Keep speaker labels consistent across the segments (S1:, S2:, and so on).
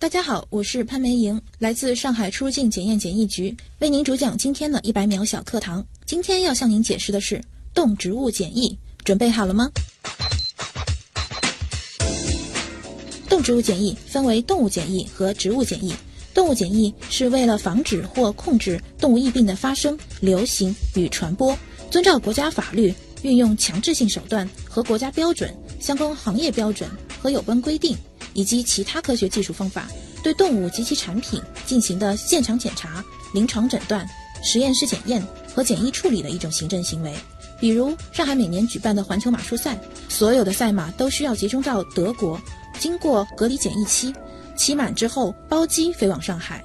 S1: 大家好，我是潘梅莹，来自上海出入境检验检疫局，为您主讲今天的一百秒小课堂。今天要向您解释的是动植物检疫，准备好了吗？动植物检疫分为动物检疫和植物检疫。动物检疫是为了防止或控制动物疫病的发生、流行与传播，遵照国家法律，运用强制性手段和国家标准、相关行业标准和有关规定，以及其他科学技术方法，对动物及其产品进行的现场检查、临床诊断、实验室检验和检疫处理的一种行政行为。比如上海每年举办的环球马术赛，所有的赛马都需要集中到德国，经过隔离检疫期。期满之后，包机飞往上海。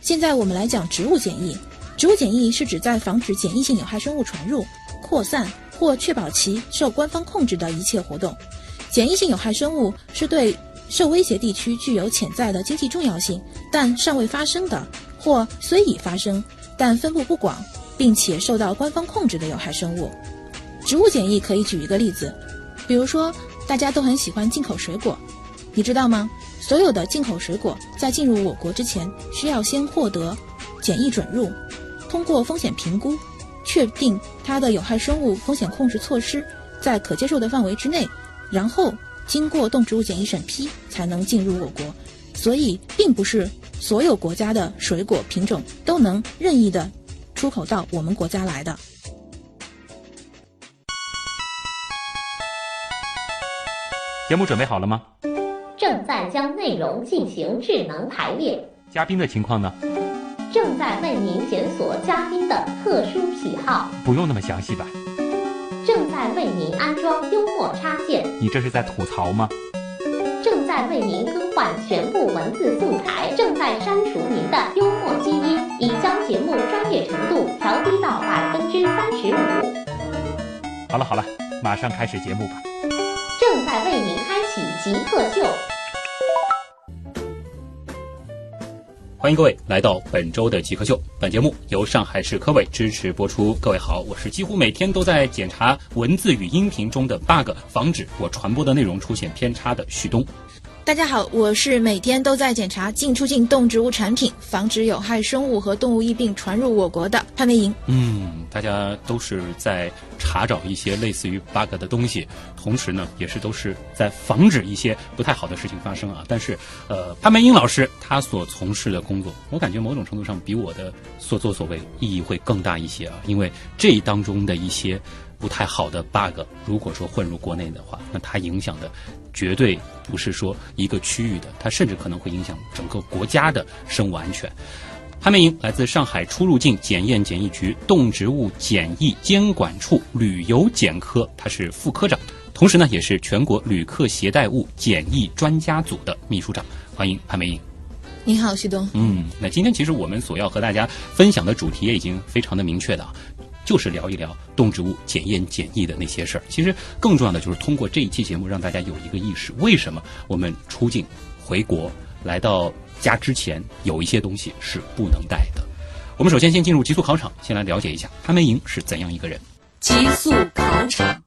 S1: 现在我们来讲植物检疫。植物检疫是指在防止检疫性有害生物传入、扩散或确保其受官方控制的一切活动。检疫性有害生物是对受威胁地区具有潜在的经济重要性但尚未发生的，或虽已发生但分布不广，并且受到官方控制的有害生物。植物检疫可以举一个例子，比如说大家都很喜欢进口水果，你知道吗？所有的进口水果在进入我国之前，需要先获得检疫准入，通过风险评估，确定它的有害生物风险控制措施在可接受的范围之内，然后经过动植物检疫审批才能进入我国。所以，并不是所有国家的水果品种都能任意的出口到我们国家来的。
S2: 节目准备好了吗？
S3: 正在将内容进行智能排列。
S2: 嘉宾的情况呢？
S3: 正在为您检索嘉宾的特殊喜好。
S2: 不用那么详细吧？
S3: 正在为您安装幽默插件。
S2: 你这是在吐槽吗？
S3: 正在为您更换全部文字素材。正在删除您的幽默基因，已将节目专业程度调低到百分之三十五。
S2: 好了好了，马上开始节目吧。
S3: 正在为您开启极客秀。
S4: 欢迎各位来到本周的极客秀。本节目由上海市科委支持播出。各位好，我是几乎每天都在检查文字与音频中的 bug，防止我传播的内容出现偏差的旭东。
S1: 大家好，我是每天都在检查进出境动植物产品，防止有害生物和动物疫病传入我国的潘梅莹。
S4: 嗯，大家都是在查找一些类似于 bug 的东西，同时呢，也是都是在防止一些不太好的事情发生啊。但是，呃，潘梅英老师他所从事的工作，我感觉某种程度上比我的所作所为意义会更大一些啊，因为这当中的一些。不太好的 bug，如果说混入国内的话，那它影响的绝对不是说一个区域的，它甚至可能会影响整个国家的生物安全。潘梅莹来自上海出入境检验检疫局动植物检疫监管处旅游检科，他是副科长，同时呢也是全国旅客携带物检疫专家组的秘书长。欢迎潘梅莹。
S1: 你好，徐东。
S4: 嗯，那今天其实我们所要和大家分享的主题也已经非常的明确的。就是聊一聊动植物检验检疫的那些事儿。其实更重要的就是通过这一期节目，让大家有一个意识：为什么我们出境回国来到家之前，有一些东西是不能带的？我们首先先进入极速考场，先来了解一下潘梅莹是怎样一个人。
S1: 极速考场，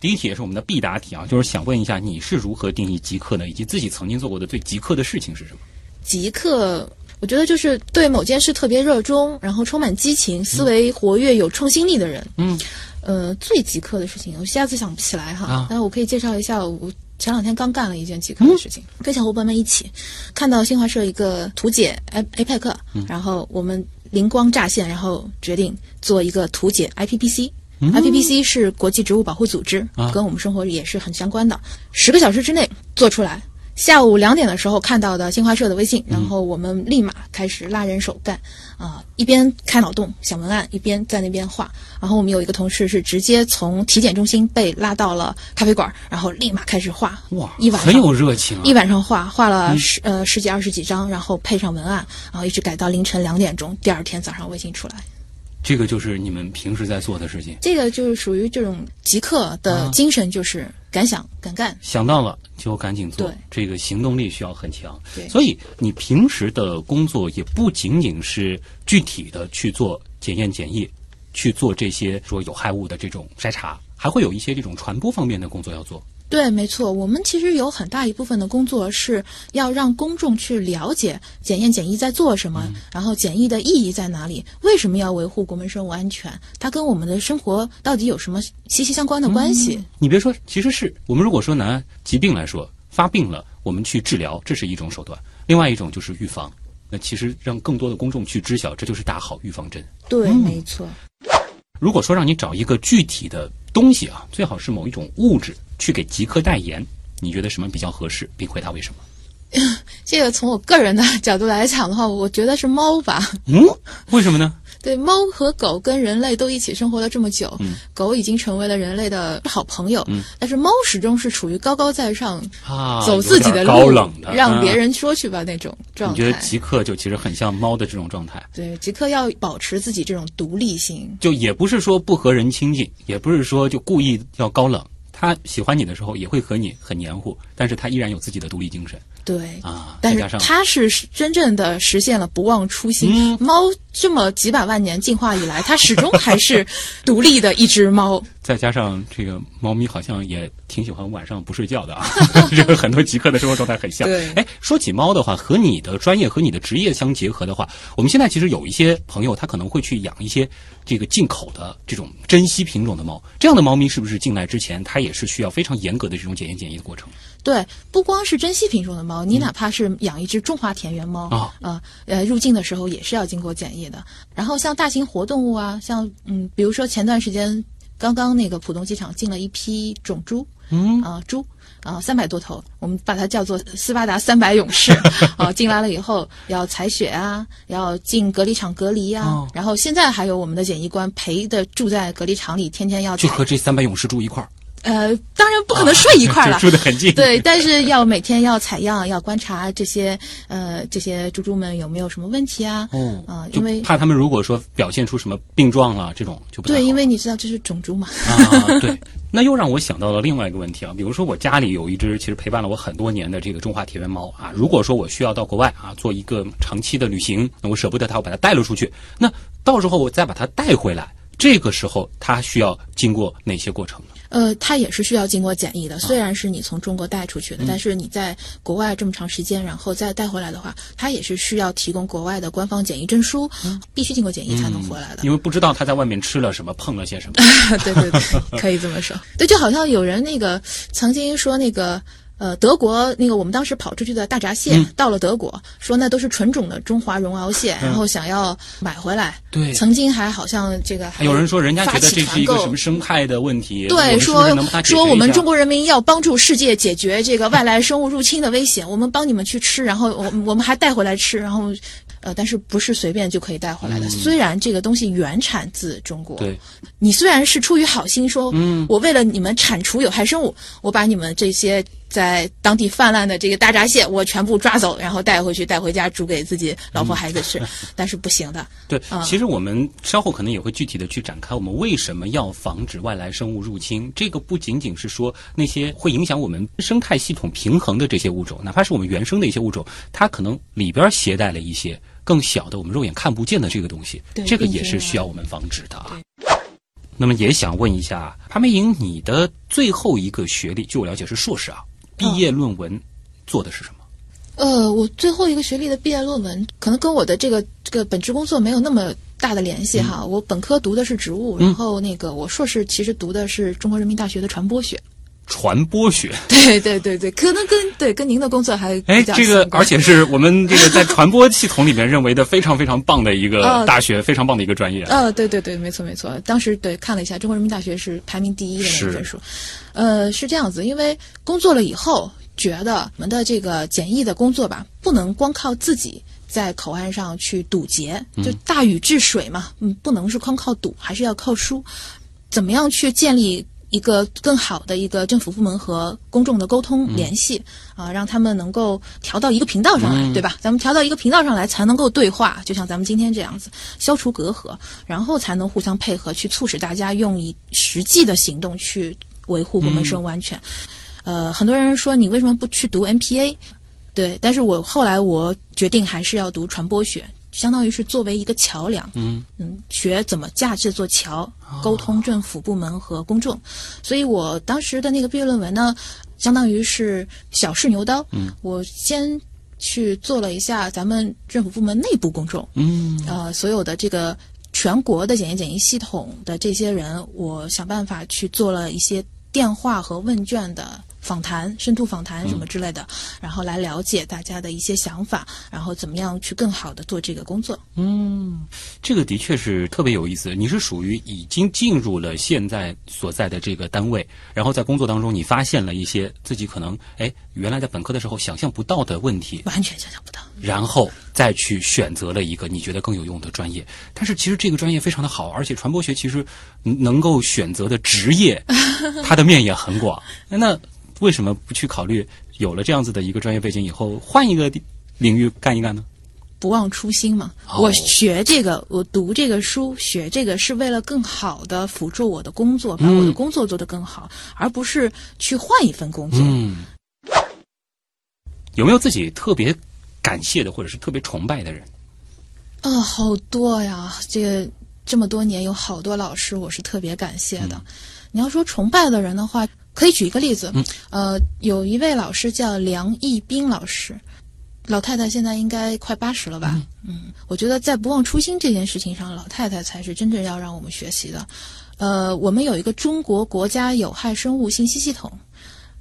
S4: 第一题也是我们的必答题啊，就是想问一下你是如何定义极客呢？以及自己曾经做过的最极客的事情是什么？
S1: 极客。我觉得就是对某件事特别热衷，然后充满激情、思维活跃、有创新力的人。
S4: 嗯，
S1: 呃，最极客的事情，我一下次想不起来哈。但是我可以介绍一下，我前两天刚干了一件极客的事情，跟小伙伴们一起看到新华社一个图解 A A 派克，然后我们灵光乍现，然后决定做一个图解 I P P C。I P P C 是国际植物保护组织，跟我们生活也是很相关的。十个小时之内做出来。下午两点的时候看到的新华社的微信，然后我们立马开始拉人手干，啊，一边开脑洞想文案，一边在那边画。然后我们有一个同事是直接从体检中心被拉到了咖啡馆，然后立马开始画，
S4: 哇，
S1: 一晚上
S4: 很有热情，
S1: 一晚上画画了十呃十几二十几张，然后配上文案，然后一直改到凌晨两点钟，第二天早上微信出来。
S4: 这个就是你们平时在做的事情。
S1: 这个就是属于这种极客的精神，就是敢想敢干，
S4: 想到了就赶紧做。
S1: 对，
S4: 这个行动力需要很强。
S1: 对，
S4: 所以你平时的工作也不仅仅是具体的去做检验检疫，去做这些说有害物的这种筛查，还会有一些这种传播方面的工作要做。
S1: 对，没错，我们其实有很大一部分的工作是要让公众去了解检验检疫在做什么，然后检疫的意义在哪里，为什么要维护国民生物安全，它跟我们的生活到底有什么息息相关的关系？
S4: 你别说，其实是我们如果说拿疾病来说，发病了我们去治疗，这是一种手段；另外一种就是预防。那其实让更多的公众去知晓，这就是打好预防针。
S1: 对，没错。
S4: 如果说让你找一个具体的东西啊，最好是某一种物质去给极客代言，你觉得什么比较合适？并回答为什么？
S1: 这个从我个人的角度来讲的话，我觉得是猫吧。
S4: 嗯，为什么呢？
S1: 对，猫和狗跟人类都一起生活了这么久，狗已经成为了人类的好朋友，但是猫始终是处于高高在上，
S4: 啊，
S1: 走自己的路，
S4: 高冷的，
S1: 让别人说去吧那种状
S4: 态。你觉得极客就其实很像猫的这种状态？
S1: 对，极客要保持自己这种独立性，
S4: 就也不是说不和人亲近，也不是说就故意要高冷。他喜欢你的时候也会和你很黏糊，但是他依然有自己的独立精神。
S1: 对
S4: 啊，
S1: 但是它是真正的实现了不忘初心。猫这么几百万年进化以来，它始终还是 独立的一只猫。
S4: 再加上这个猫咪好像也挺喜欢晚上不睡觉的啊，这 个很多极客的生活状态很像。
S1: 对，
S4: 哎，说起猫的话，和你的专业和你的职业相结合的话，我们现在其实有一些朋友，他可能会去养一些这个进口的这种珍稀品种的猫。这样的猫咪是不是进来之前，它也是需要非常严格的这种检验检疫的过程？
S1: 对，不光是珍稀品种的猫，你哪怕是养一只中华田园猫
S4: 啊，
S1: 呃呃，入境的时候也是要经过检疫的。然后像大型活动物啊，像嗯，比如说前段时间刚刚那个浦东机场进了一批种猪，
S4: 嗯
S1: 啊猪啊三百多头，我们把它叫做斯巴达三百勇士 啊，进来了以后要采血啊，要进隔离场隔离呀，然后现在还有我们的检疫官陪的住在隔离场里，天天要
S4: 就和这三百勇士住一块儿。
S1: 呃，当然不可能睡一块了，
S4: 住得很近。
S1: 对，但是要每天要采样，要观察这些呃这些猪猪们有没有什么问题啊？
S4: 嗯，
S1: 啊，因为
S4: 怕他们如果说表现出什么病状啊，这种就不
S1: 对，因为你知道这是种猪嘛。
S4: 啊，对。那又让我想到了另外一个问题啊，比如说我家里有一只其实陪伴了我很多年的这个中华田园猫啊，如果说我需要到国外啊做一个长期的旅行，那我舍不得它，我把它带了出去，那到时候我再把它带回来，这个时候它需要经过哪些过程呢？
S1: 呃，它也是需要经过检疫的。虽然是你从中国带出去的，但是你在国外这么长时间，然后再带回来的话，它也是需要提供国外的官方检疫证书，必须经过检疫才能回来的。
S4: 因为不知道他在外面吃了什么，碰了些什么。
S1: 对 对对，可以这么说。对，就好像有人那个曾经说那个。呃，德国那个我们当时跑出去的大闸蟹到了德国，说那都是纯种的中华绒螯蟹，然后想要买回来。
S4: 对，
S1: 曾经还好像这个
S4: 有人说人家觉得这是一个什么生态的问题。
S1: 对，说说
S4: 我
S1: 们中国人民要帮助世界解决这个外来生物入侵的危险，我们帮你们去吃，然后我我们还带回来吃，然后呃，但是不是随便就可以带回来的。虽然这个东西原产自中国，
S4: 对，
S1: 你虽然是出于好心说，嗯，我为了你们铲除有害生物，我把你们这些。在当地泛滥的这个大闸蟹，我全部抓走，然后带回去，带回家煮给自己老婆孩子吃，但是不行的。
S4: 对，其实我们稍后可能也会具体的去展开，我们为什么要防止外来生物入侵？这个不仅仅是说那些会影响我们生态系统平衡的这些物种，哪怕是我们原生的一些物种，它可能里边携带了一些更小的我们肉眼看不见的这个东西，这个也是需要我们防止的啊。那么也想问一下潘梅莹，你的最后一个学历，据我了解是硕士啊。毕业论文做的是什么？
S1: 呃，我最后一个学历的毕业论文，可能跟我的这个这个本职工作没有那么大的联系哈。我本科读的是植物，然后那个我硕士其实读的是中国人民大学的传播学。
S4: 传播学？
S1: 对对对对，可能跟对跟您的工作还
S4: 哎，这个而且是我们这个在传播系统里面认为的非常非常棒的一个 大学，非常棒的一个专业。
S1: 呃，对对对，没错没错。当时对看了一下，中国人民大学是排名第一的那个分数。呃，是这样子，因为工作了以后，觉得我们的这个简易的工作吧，不能光靠自己在口岸上去堵截，就大禹治水嘛，嗯，不能是光靠堵，还是要靠疏。怎么样去建立一个更好的一个政府部门和公众的沟通联系啊，让他们能够调到一个频道上来，对吧？咱们调到一个频道上来，才能够对话，就像咱们今天这样子，消除隔阂，然后才能互相配合，去促使大家用以实际的行动去。维护我们生物安全，呃，很多人说你为什么不去读 MPA？对，但是我后来我决定还是要读传播学，相当于是作为一个桥梁，
S4: 嗯。
S1: 嗯，学怎么架这座桥，沟通政府部门和公众。所以我当时的那个毕业论文呢，相当于是小试牛刀。
S4: 嗯，
S1: 我先去做了一下咱们政府部门内部公众，
S4: 嗯。
S1: 呃，所有的这个全国的检验检疫系统的这些人，我想办法去做了一些电话和问卷的访谈、深度访谈什么之类的，然后来了解大家的一些想法，然后怎么样去更好的做这个工作。
S4: 嗯，这个的确是特别有意思。你是属于已经进入了现在所在的这个单位，然后在工作当中你发现了一些自己可能哎原来在本科的时候想象不到的问题，
S1: 完全想象不到。
S4: 然后再去选择了一个你觉得更有用的专业。但是其实这个专业非常的好，而且传播学其实嗯能够选择的职业，它的面也很广。那为什么不去考虑有了这样子的一个专业背景以后，换一个领域干一干呢？
S1: 不忘初心嘛，
S4: 哦
S1: 我学这个，我读这个书，学这个是为了更好的辅助我的工作，把我的工作做得更好，而不是去换一份工作。
S4: 嗯，有没有自己特别感谢的或者是特别崇拜的人？
S1: 啊、好多呀！这个这么多年，有好多老师我是特别感谢的。你要说崇拜的人的话，可以举一个例子。
S4: 嗯
S1: 呃，有一位老师叫梁义斌老师，老太太现在应该快八十了吧？嗯我觉得在不忘初心这件事情上，老太太才是真正要让我们学习的。呃，我们有一个中国国家有害生物信息系统，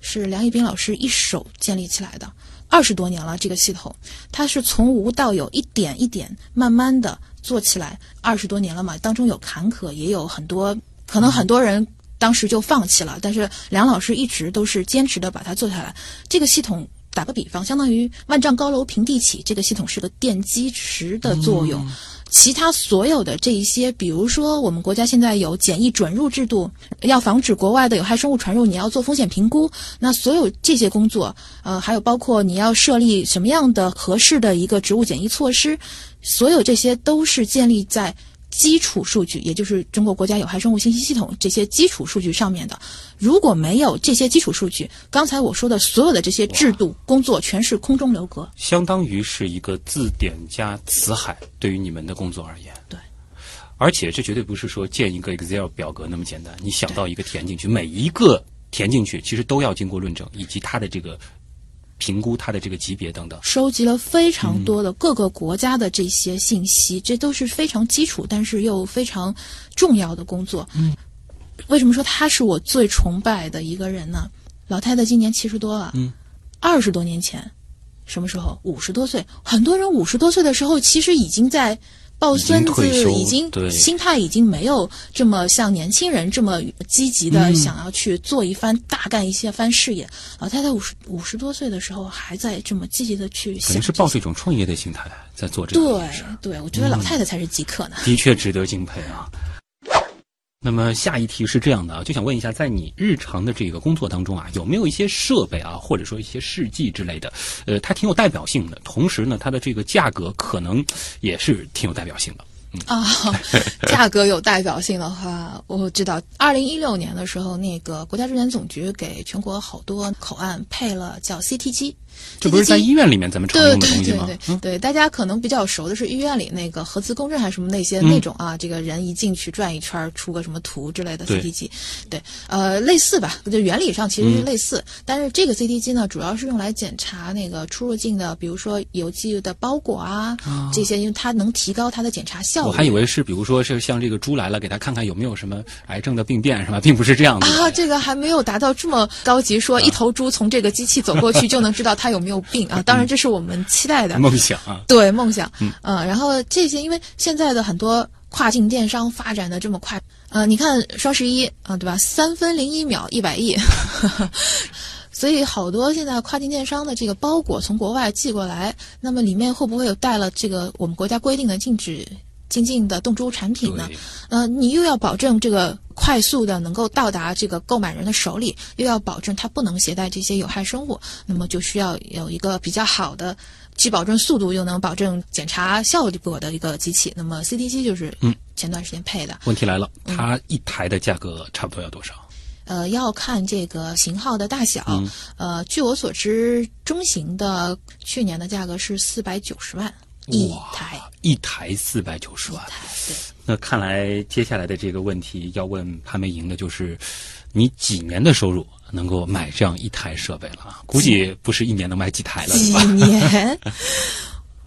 S1: 是梁义斌老师一手建立起来的。二十多年了，这个系统，它是从无到有，一点一点慢慢的做起来。二十多年了嘛，当中有坎坷，也有很多，可能很多人当时就放弃了，但是梁老师一直都是坚持的把它做下来。这个系统打个比方，相当于万丈高楼平地起，这个系统是个奠基石的作用。其他所有的这一些，比如说我们国家现在有检疫准入制度，要防止国外的有害生物传入，你要做风险评估。那所有这些工作，呃，还有包括你要设立什么样的合适的一个植物检疫措施，所有这些都是建立在基础数据，也就是中国国家有害生物信息系统这些基础数据上面的。如果没有这些基础数据，刚才我说的所有的这些制度工作全是空中楼阁。
S4: 相当于是一个字典加词海，对于你们的工作而言。
S1: 对。
S4: 而且这绝对不是说建一个 Excel 表格那么简单，你想到一个填进去，每一个填进去其实都要经过论证，以及它的这个评估、它的这个级别等等。
S1: 收集了非常多的各个国家的这些信息，这都是非常基础，但是又非常重要的工作。
S4: 嗯，
S1: 为什么说他是我最崇拜的一个人呢？老太太今年七十多了，
S4: 嗯，
S1: 二十多年前，什么时候？五十多岁，很多人五十多岁的时候，其实已经在。抱孙子
S4: 已经
S1: 心态已经没有这么像年轻人这么积极的
S4: 嗯
S1: 想要去做一番大干一些番事业。老太太五十五十多岁的时候还在这么积极的去
S4: 可
S1: 想这些，
S4: 能是抱着一种创业的心态在做这个
S1: 对
S4: 事儿，
S1: 对，我觉得老太太才是极客呢。
S4: 的确值得敬佩啊。那么下一题是这样的啊，就想问一下，在你日常的这个工作当中啊，有没有一些设备啊，或者说一些试剂之类的，呃，它挺有代表性的，同时呢，它的这个价格可能也是挺有代表性的。
S1: 啊，价格有代表性的话，我知道，二零一六年的时候，那个国家质检总局给全国好多口岸配了叫 CT 机。
S4: 这不是在医院里面咱们常
S1: 对
S4: 用的东西吗？
S1: 对对对
S4: 嗯
S1: 对，大家可能比较熟的是医院里那个核磁共振还是什么那些、
S4: 嗯
S1: 那种啊，这个人一进去转一圈儿出个什么图之类的 CT 机，对，呃，类似吧，就原理上其实是
S4: 嗯
S1: 类似，但是这个 CT 机呢，主要是用来检查那个出入境的，比如说邮寄的包裹啊，这些，因为它能提高它的检查效率。
S4: 我还以为是，比如说是像这个猪来了，给他看看有没有什么癌症的病变，是吧？并不是这样的。
S1: 啊，这个还没有达到这么高级，说一头猪从这个机器走过去就能知道它有没有病啊。当然，这是我们期待的。
S4: 梦想啊，
S1: 对梦想，
S4: 嗯
S1: 呃，然后这些因为现在的很多跨境电商发展的这么快，呃，你看双十一啊、对吧？三分零一秒一百亿，所以好多现在跨境电商的这个包裹从国外寄过来，那么里面会不会有带了这个我们国家规定的禁止进境的动植物产品呢？
S4: 对，
S1: 呃，你又要保证这个快速的能够到达这个购买人的手里，又要保证它不能携带这些有害生物，那么就需要有一个比较好的，既保证速度又能保证检查效果的一个机器。那么 CT 机就是
S4: 嗯
S1: 前段时间配的，
S4: 问题来了，它一台的价格差不多要多少？
S1: 呃，要看这个型号的大小。
S4: 嗯
S1: 呃，据我所知，中型的去年的价格是四百九十万。一
S4: 哇
S1: 台，
S4: 一台四百九十万。
S1: 台对。
S4: 那看来接下来的这个问题要问潘梅莹的就是，你几年的收入能够买这样一台设备了啊？估计不是一年能买几台了，
S1: 几？年，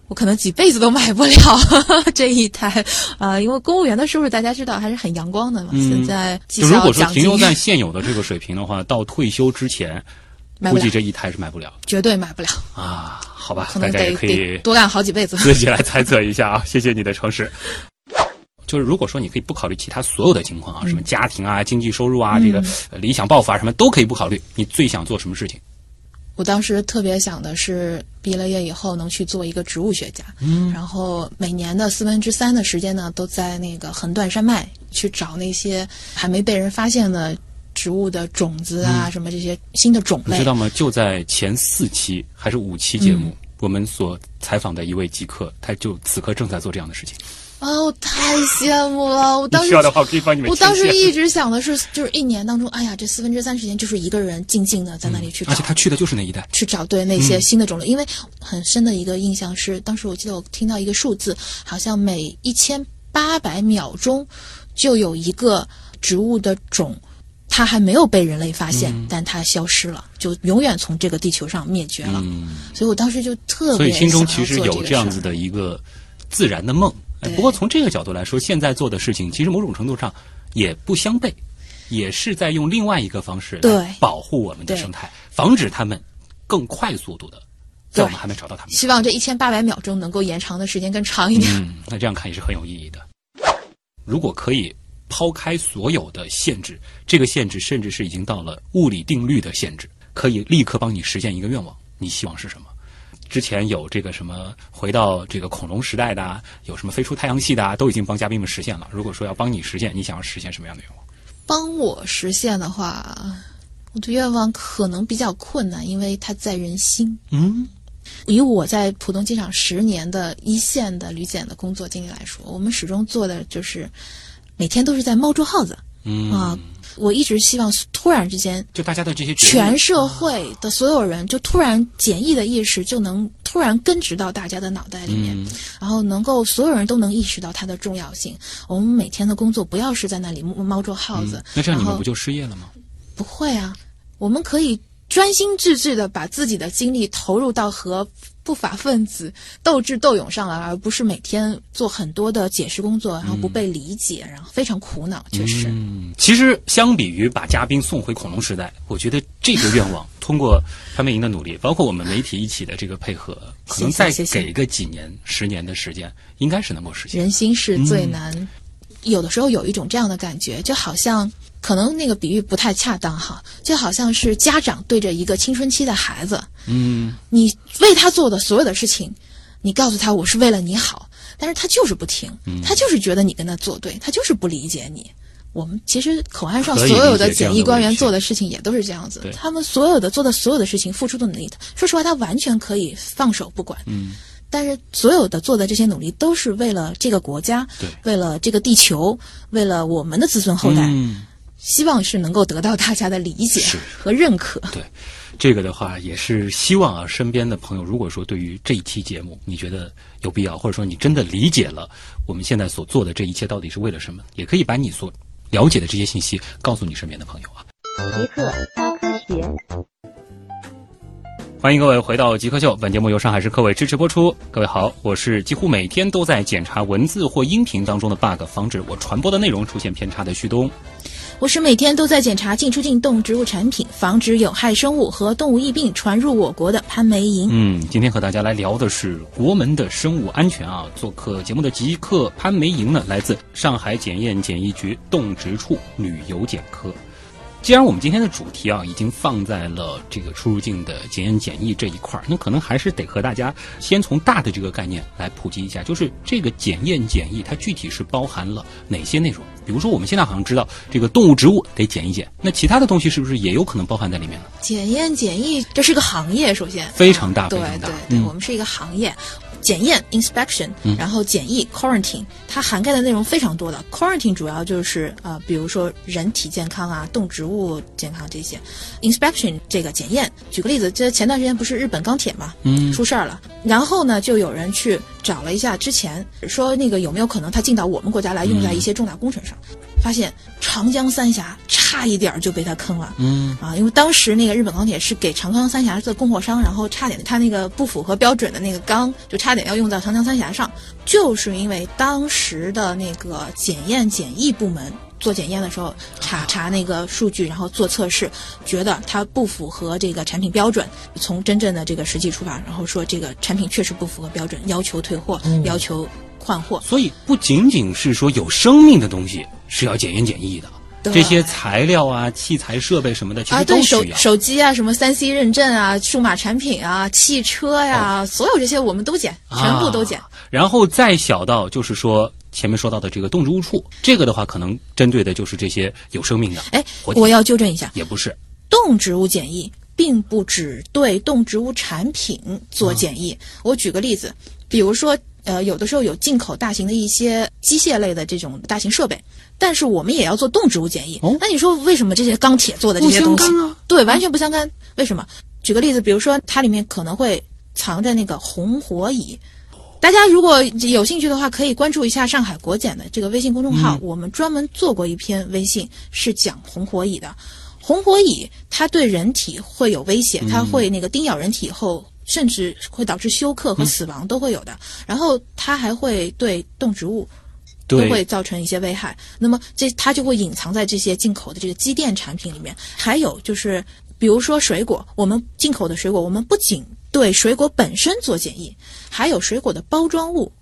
S1: 我可能几辈子都买不了这一台啊、因为公务员的收入大家知道还是很阳光的嘛。
S4: 嗯
S1: 现在
S4: 就如果说停留在现有的这个水平的话，到退休之前，估计这一台是买不了
S1: 绝对买不了，
S4: 啊。好吧，大家也可以
S1: 多干好几辈子。
S4: 自己来猜测一下啊。谢谢你的诚实。就是如果说你可以不考虑其他所有的情况啊，什么家庭啊、经济收入啊、这个呃理想抱负啊，什么都可以不考虑，你最想做什么事情？
S1: 我当时特别想的是，毕了业以后能去做一个植物学家，嗯，然后每年的四分之三的时间呢，都在那个横断山脉去找那些还没被人发现的植物的种子啊，什么这些新的种类
S4: 你知。道吗？就在前四期还是五期节目，我们所采访的一位极客，他就此刻正在做这样的事情。
S1: 哦，我太羡慕了！我当时
S4: 需要的话，我可以帮你们
S1: 我。当时一直想的是，就是一年当中，哎呀，这四分之三时间就是一个人静静的在那里去找，
S4: 而且他去的就是那一带。
S1: 去找对那
S4: 嗯
S1: 些新的种类。因为很深的一个印象是，当时我记得我听到一个数字，好像每一千八百秒钟就有一个植物的种。它还没有被人类发现，但它消失了，就永远从这个地球上灭绝了。
S4: 嗯，
S1: 所以我当时就特别
S4: 所以心中其实有这样子的一个自然的梦。哎，不过从这个角度来说，现在做的事情其实某种程度上也不相悖，也是在用另外一个方式来
S1: 对
S4: 保护我们的生态，防止它们更快速度的在我们还没找到它们。
S1: 希望这一千八百秒钟能够延长的时间更长一点。
S4: 嗯，那这样看也是很有意义的。如果可以抛开所有的限制，这个限制甚至是已经到了物理定律的限制，可以立刻帮你实现一个愿望，你希望是什么？之前有这个什么回到这个恐龙时代的啊，有什么飞出太阳系的啊，都已经帮嘉宾们实现了。如果说要帮你实现，你想要实现什么样的愿望？
S1: 帮我实现的话，我的愿望可能比较困难，因为它在人心。
S4: 嗯，
S1: 以我在浦东机场十年的一线的旅检的工作经历来说，我们始终做的就是每天都是在猫捉耗子。
S4: 嗯
S1: 啊，我一直希望突然之间，
S4: 就大家的这些
S1: 全社会的所有人就突然简易的意识就能突然根植到大家的脑袋里面，
S4: 嗯
S1: 然后能够所有人都能意识到它的重要性。我们每天的工作不要是在那里猫猫捉耗子，
S4: 嗯那这样你们不就失业了吗？
S1: 不会啊，我们可以专心致志的把自己的精力投入到和不法分子斗智斗勇上来，而不是每天做很多的解释工作，然后不被理解，然后非常苦恼。确实，
S4: 嗯，其实相比于把嘉宾送回恐龙时代，我觉得这个愿望通过潘美莹的努力，包括我们媒体一起的这个配合，可能再给个几年、十年的时间，应该是能够实现。
S1: 人心是最难。有的时候有一种这样的感觉，就好像可能那个比喻不太恰当哈，就好像是家长对着一个青春期的孩子，
S4: 嗯，
S1: 你为他做的所有的事情，你告诉他我是为了你好，但是他就是不听，
S4: 嗯。
S1: 他就是觉得你跟他作对，他就是不理解你。我们其实口岸上所有的检疫官员做的事情也都是这样子，他们所有的做的所有的事情，付出的努力，说实话，他完全可以放手不管。
S4: 嗯，
S1: 但是所有的做的这些努力，都是为了这个国家，
S4: 对。
S1: 为了这个地球，为了我们的子孙后代，
S4: 嗯
S1: 希望是能够得到大家的理解和认可。
S4: 对，这个的话也是希望啊，身边的朋友，如果说对于这一期节目你觉得有必要，或者说你真的理解了我们现在所做的这一切到底是为了什么，也可以把你所了解的这些信息告诉你身边的朋友啊。
S3: 极客高科学。
S4: 欢迎各位回到《极客秀》，本节目由上海市科委支持播出。各位好，我是几乎每天都在检查文字或音频当中的 bug，防止我传播的内容出现偏差的旭东。
S1: 我是每天都在检查进出境动植物产品，防止有害生物和动物疫病传入我国的潘梅莹。
S4: 嗯，今天和大家来聊的是国门的生物安全啊。做客节目的极客潘梅莹呢，来自上海检验检疫局动植处旅游检科。既然我们今天的主题啊已经放在了这个出入境的检验检疫这一块儿，那可能还是得和大家先从大的这个概念来普及一下，就是这个检验检疫它具体是包含了哪些内容？比如说我们现在好像知道这个动物植物得检一检，那其他的东西是不是也有可能包含在里面呢？
S1: 检验检疫这是个行业，首先
S4: 非常大
S1: 对
S4: 非常大
S1: 对对，
S4: 嗯
S1: 我们是一个行业。检验 inspection，、然
S4: 嗯
S1: 后检疫 quarantine，它涵盖的内容非常多的。quarantine 主要就是呃，比如说人体健康啊、动植物健康这些。inspection 这个检验，举个例子，这前段时间不是日本钢铁嘛，
S4: 嗯。
S1: 出事儿了，然后呢，就有人去找了一下之前说那个有没有可能它进到我们国家来用在一些重大工程上，发现长江三峡差一点儿就被他坑了。
S4: 嗯
S1: 啊，因为当时那个日本钢铁是给长江三峡的供货商，然后差点他那个不符合标准的那个钢，就差点要用到长江三峡上，就是因为当时的那个检验检疫部门。做检验的时候查查那个数据，然后做测试，觉得它不符合这个产品标准。从真正的这个实际出发，然后说这个产品确实不符合标准，要求退货，要求换货。
S4: 所以不仅仅是说有生命的东西是要检验检疫的，这些材料啊、器材设备什么的，其
S1: 啊，
S4: 实都
S1: 对手机啊，什么三 C 认证啊，数码产品啊，汽车呀、所有这些我们都检，全部都检。
S4: 啊然后再小到就是说前面说到的这个动植物处，这个的话可能针对的就是这些有生命的。
S1: 哎，我要纠正一下，
S4: 也不是，
S1: 动植物检疫并不只对动植物产品做检疫。
S4: 啊
S1: 我举个例子，比如说，呃，有的时候有进口大型的一些机械类的这种大型设备，但是我们也要做动植物检疫。
S4: 哦
S1: 那你说为什么这些钢铁做的这些东西对，完全不相干？为什么？举个例子，比如说它里面可能会藏着那个红火蚁。大家如果有兴趣的话，可以关注一下上海国检的这个微信公众号，我们专门做过一篇微信是讲红火蚁的。红火蚁它对人体会有威胁，它会那个叮咬人体以后，甚至会导致休克和死亡都会有的。然后它还会对动植物都会造成一些危害。那么这它就会隐藏在这些进口的这个机电产品里面。还有就是，比如说水果，我们进口的水果，我们不仅对水果本身做检疫，还有水果的包装物。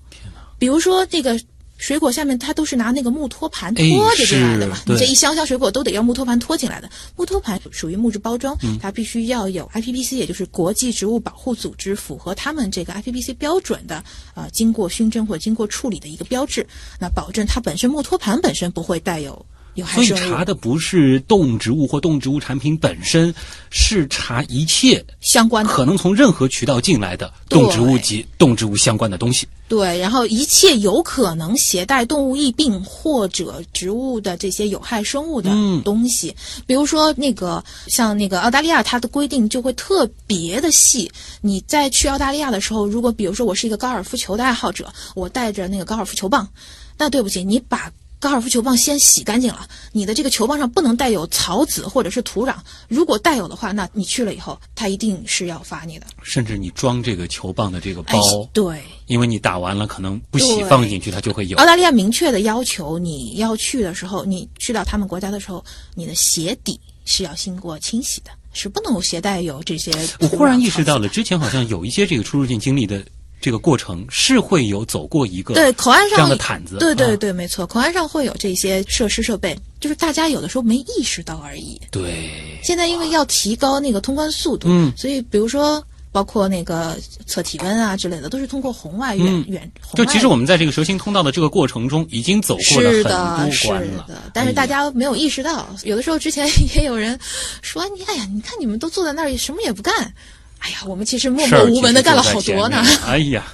S1: 比如说这个。水果下面它都是拿那个木托盘拖着进来的嘛，你这一箱箱水果都得要木托盘拖进来的。木托盘属于木质包装，
S4: 嗯
S1: 它必须要有 IPBC，也就是国际植物保护组织符合他们这个 IPBC 标准的，呃，经过熏蒸或者经过处理的一个标志，那保证它本身木托盘本身不会带有有害
S4: 所以。查的不是动植物或动植物产品本身，是查一切
S1: 相关的
S4: 可能从任何渠道进来的动植物及动植物相关的东西。
S1: 对，然后一切有可能携带动物疫病或者植物的这些有害生物的
S4: 嗯
S1: 东西，比如说那个像那个澳大利亚，它的规定就会特别的细。你在去澳大利亚的时候，如果比如说我是一个高尔夫球的爱好者，我带着那个高尔夫球棒，那对不起，你把高尔夫球棒先洗干净了，你的这个球棒上不能带有草籽或者是土壤，如果带有的话，那你去了以后，他一定是要罚你的。
S4: 甚至你装这个球棒的这个
S1: 哎
S4: 包，，
S1: 对。
S4: 因为你打完了可能不洗放进去，它就会有
S1: 澳。大利亚明确的要求，你要去的时候，你去到他们国家的时候，你的鞋底是要经过清洗的，是不能携带有这些。
S4: 我忽然意识到了，，之前好像有一些这个出入境经历的这个过程是会有走过一个
S1: 对口岸上
S4: 这样的毯子，啊
S1: 对对对，没错，口岸上会有这些设施设备，就是大家有的时候没意识到而已。
S4: 对，
S1: 现在因为要提高那个通关速度，
S4: 嗯
S1: 所以比如说包括那个测体温啊之类的，都是通过红外远、
S4: 嗯
S1: 远。红
S4: 就其实我们在这个蛇形通道的这个过程中，已经走过了
S1: 是
S4: 很
S1: 的，是
S4: 多关了。
S1: 的，但是大家没有意识到，有的时候之前 也有人说你，哎呀，你看你们都坐在那儿什么也不干，哎呀，我们其实默默无闻的干了好多呢
S4: 哎呀，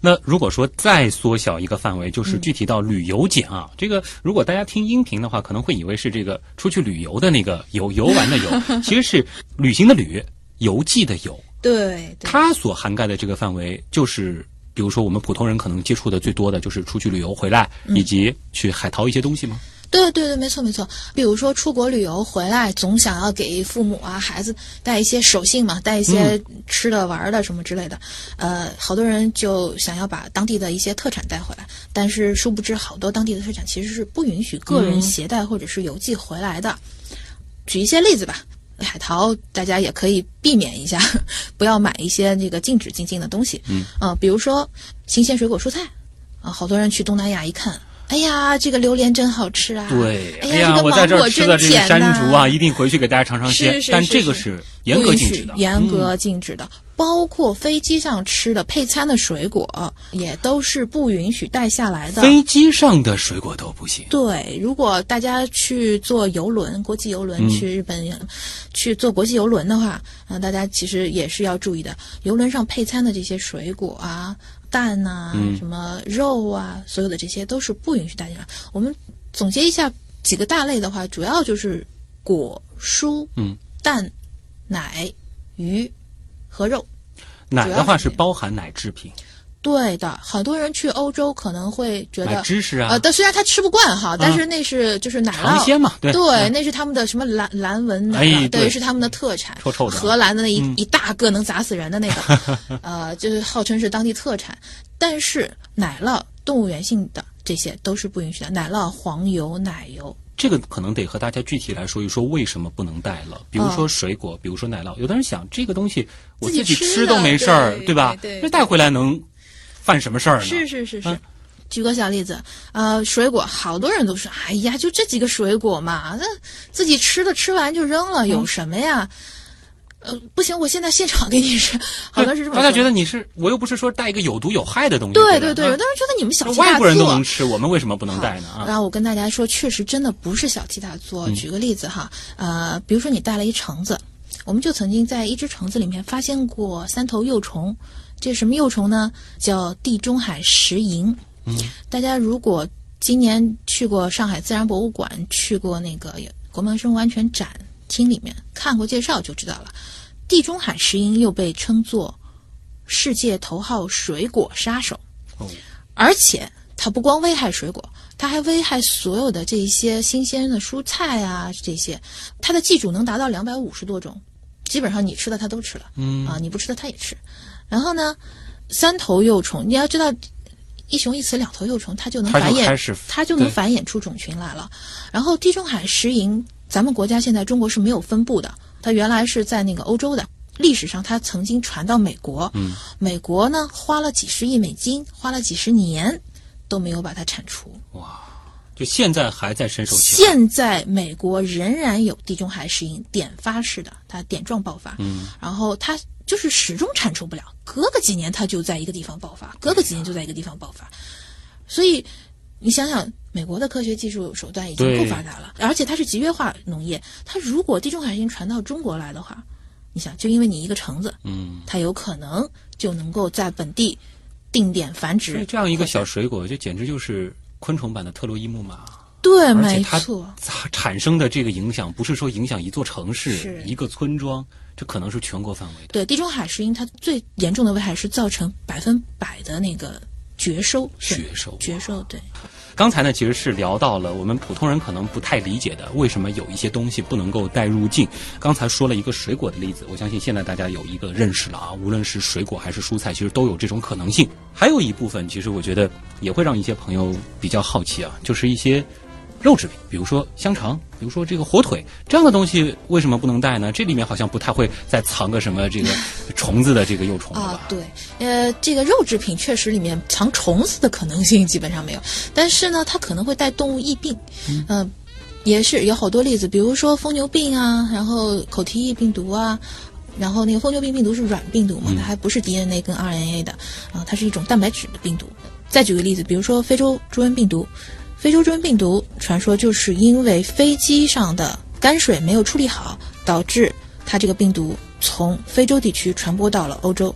S4: 那如果说再缩小一个范围，
S1: 嗯
S4: 就是具体到旅游检啊，这个如果大家听音频的话，可能会以为是这个出去旅游的那个游游玩的游，其实是旅行的旅，游记的游。
S1: 对对
S4: 它所涵盖的这个范围，就是比如说我们普通人可能接触的最多的就是出去旅游回来，
S1: 嗯
S4: 以及去海淘一些东西吗？
S1: 对对对，没错没错。比如说出国旅游回来，总想要给父母啊、孩子带一些手信嘛，带一些吃的、玩的什么之类的。呃，好多人就想要把当地的一些特产带回来，但是殊不知，好多当地的特产其实是不允许个人携带或者是邮寄回来的。举一些例子吧。海淘，大家也可以避免一下，不要买一些这个禁止进境的东西。
S4: 嗯，
S1: 呃，比如说新鲜水果蔬菜，啊、好多人去东南亚一看，哎呀，这个榴莲真好吃啊！
S4: 对，
S1: 哎
S4: 呀，
S1: 这个
S4: 我在这
S1: 芒果真
S4: 儿吃的这个
S1: 甜
S4: 山
S1: 呐
S4: 竹啊，一定回去给大家尝尝鲜。但这个
S1: 是
S4: 是严格禁止的，
S1: 许严
S4: 嗯
S1: 格禁止的。包括飞机上吃的配餐的水果，也都是不允许带下来的。
S4: 飞机上的水果都不行。
S1: 对，如果大家去坐游轮，国际游轮、
S4: 嗯
S1: 去日本，去坐国际游轮的话，啊、大家其实也是要注意的。游轮上配餐的这些水果啊，蛋呐、
S4: 嗯
S1: 什么肉啊，所有的这些都是不允许带进来。我们总结一下几个大类的话，主要就是果、蔬、
S4: 嗯，
S1: 蛋、奶、鱼和肉。
S4: 奶的话是包含奶制品，
S1: 对的，很多人去欧洲可能会觉得，
S4: 芝士啊
S1: 呃，，但虽然他吃不惯哈，但是那是就是奶酪。
S4: 尝鲜嘛，对
S1: 对，
S4: 嗯
S1: 那是他们的什么蓝蓝纹奶
S4: 哎
S1: 酪，
S4: 对
S1: 是他们的特产。
S4: 臭臭的
S1: 荷兰的那一、
S4: 嗯
S1: 一大个能砸死人的那个，呃，就是号称是当地特产。但是奶酪、动物园性的这些都是不允许的，奶酪、黄油、奶油。
S4: 这个可能得和大家具体来说一说为什么不能带了。比如说水果，比如说奶酪，有的人想这个东西我自己
S1: 吃
S4: 吃都没事儿，
S1: 的对
S4: 吧？
S1: 对对
S4: 这带回来能犯什么事儿呢？
S1: 是是是是。
S4: 嗯
S1: 举个小例子，呃，水果，好多人都说，哎呀，就这几个水果嘛，那自己吃的吃完就扔了，有什么呀？呃，不行，我现在现场给你吃，好多是这么
S4: 大家觉得你是我又不是说带一个有毒有害的东西，
S1: 对对对，有的人觉得你们小题大做。
S4: 外国人都能吃，我们为什么不能带呢？啊，
S1: 然后我跟大家说，确实真的不是小题大做。举个例子哈，呃，比如说你带了一橙子，我们就曾经在一只橙子里面发现过三头幼虫。这是什么幼虫呢？叫地中海石蝇。嗯，大家如果今年去过上海自然博物馆，去过那个国门生物安全展厅里面看过介绍，就知道了。地中海石蝇又被称作世界头号水果杀手。
S4: 哦，
S1: 而且它不光危害水果，它还危害所有的这一些新鲜的蔬菜啊，这些，它的寄主能达到两百五十多种，基本上你吃的它都吃了，
S4: 嗯
S1: 啊，你不吃的它也吃。然后呢，三头幼虫，你要知道。一雄一雌两头幼虫，它就能繁衍，它就能繁衍出种群来了。然后地中海石蝇，咱们国家现在中国是没有分布的，它原来是在那个欧洲的。历史上，它曾经传到美国，
S4: 嗯，
S1: 美国呢花了几十亿美金，花了几十年都没有把它铲除。
S4: 就现在还在深受其害。
S1: 现在美国仍然有地中海石蝇点发式的，它点状爆发，
S4: 嗯，
S1: 然后它就是始终铲除不了，隔个几年它就在一个地方爆发，隔个几年就在一个地方爆发，所以你想想，美国的科学技术手段已经够发达了，而且它是集约化农业，它如果地中海石蝇传到中国来的话，你想，就因为你一个橙子，
S4: 嗯，
S1: 它有可能就能够在本地定点繁殖
S4: 这样一个小水果，就简直就是昆虫版的特洛伊木马。
S1: 对，没错。
S4: 产产生的这个影响，不是说影响一座城市、一个村庄，这可能是全国范围的。
S1: 对，地中海石蝇它最严重的危害是造成百分百的那个绝收，
S4: 绝收
S1: 绝收，对。
S4: 刚才呢，其实是聊到了我们普通人可能不太理解的，为什么有一些东西不能够带入境。刚才说了一个水果的例子，我相信现在大家有一个认识了啊，无论是水果还是蔬菜，其实都有这种可能性。还有一部分，其实我觉得也会让一些朋友比较好奇啊，就是一些肉制品，比如说香肠，比如说这个火腿这样的东西，为什么不能带呢？这里面好像不太会再藏个什么这个 虫子的这个幼虫？
S1: 啊，对，呃，这个肉制品确实里面藏虫子的可能性基本上没有，但是呢，它可能会带动物疫病，嗯、也是有好多例子，比如说疯牛病啊，然后口蹄疫病毒啊。然后那个疯牛病病毒是软病毒嘛，它还不是 DNA 跟 RNA 的啊，它是一种蛋白质的病毒。再举个例子，比如说非洲猪瘟病毒，非洲猪瘟病毒传说就是因为飞机上的泔水没有处理好，导致它这个病毒从非洲地区传播到了欧洲。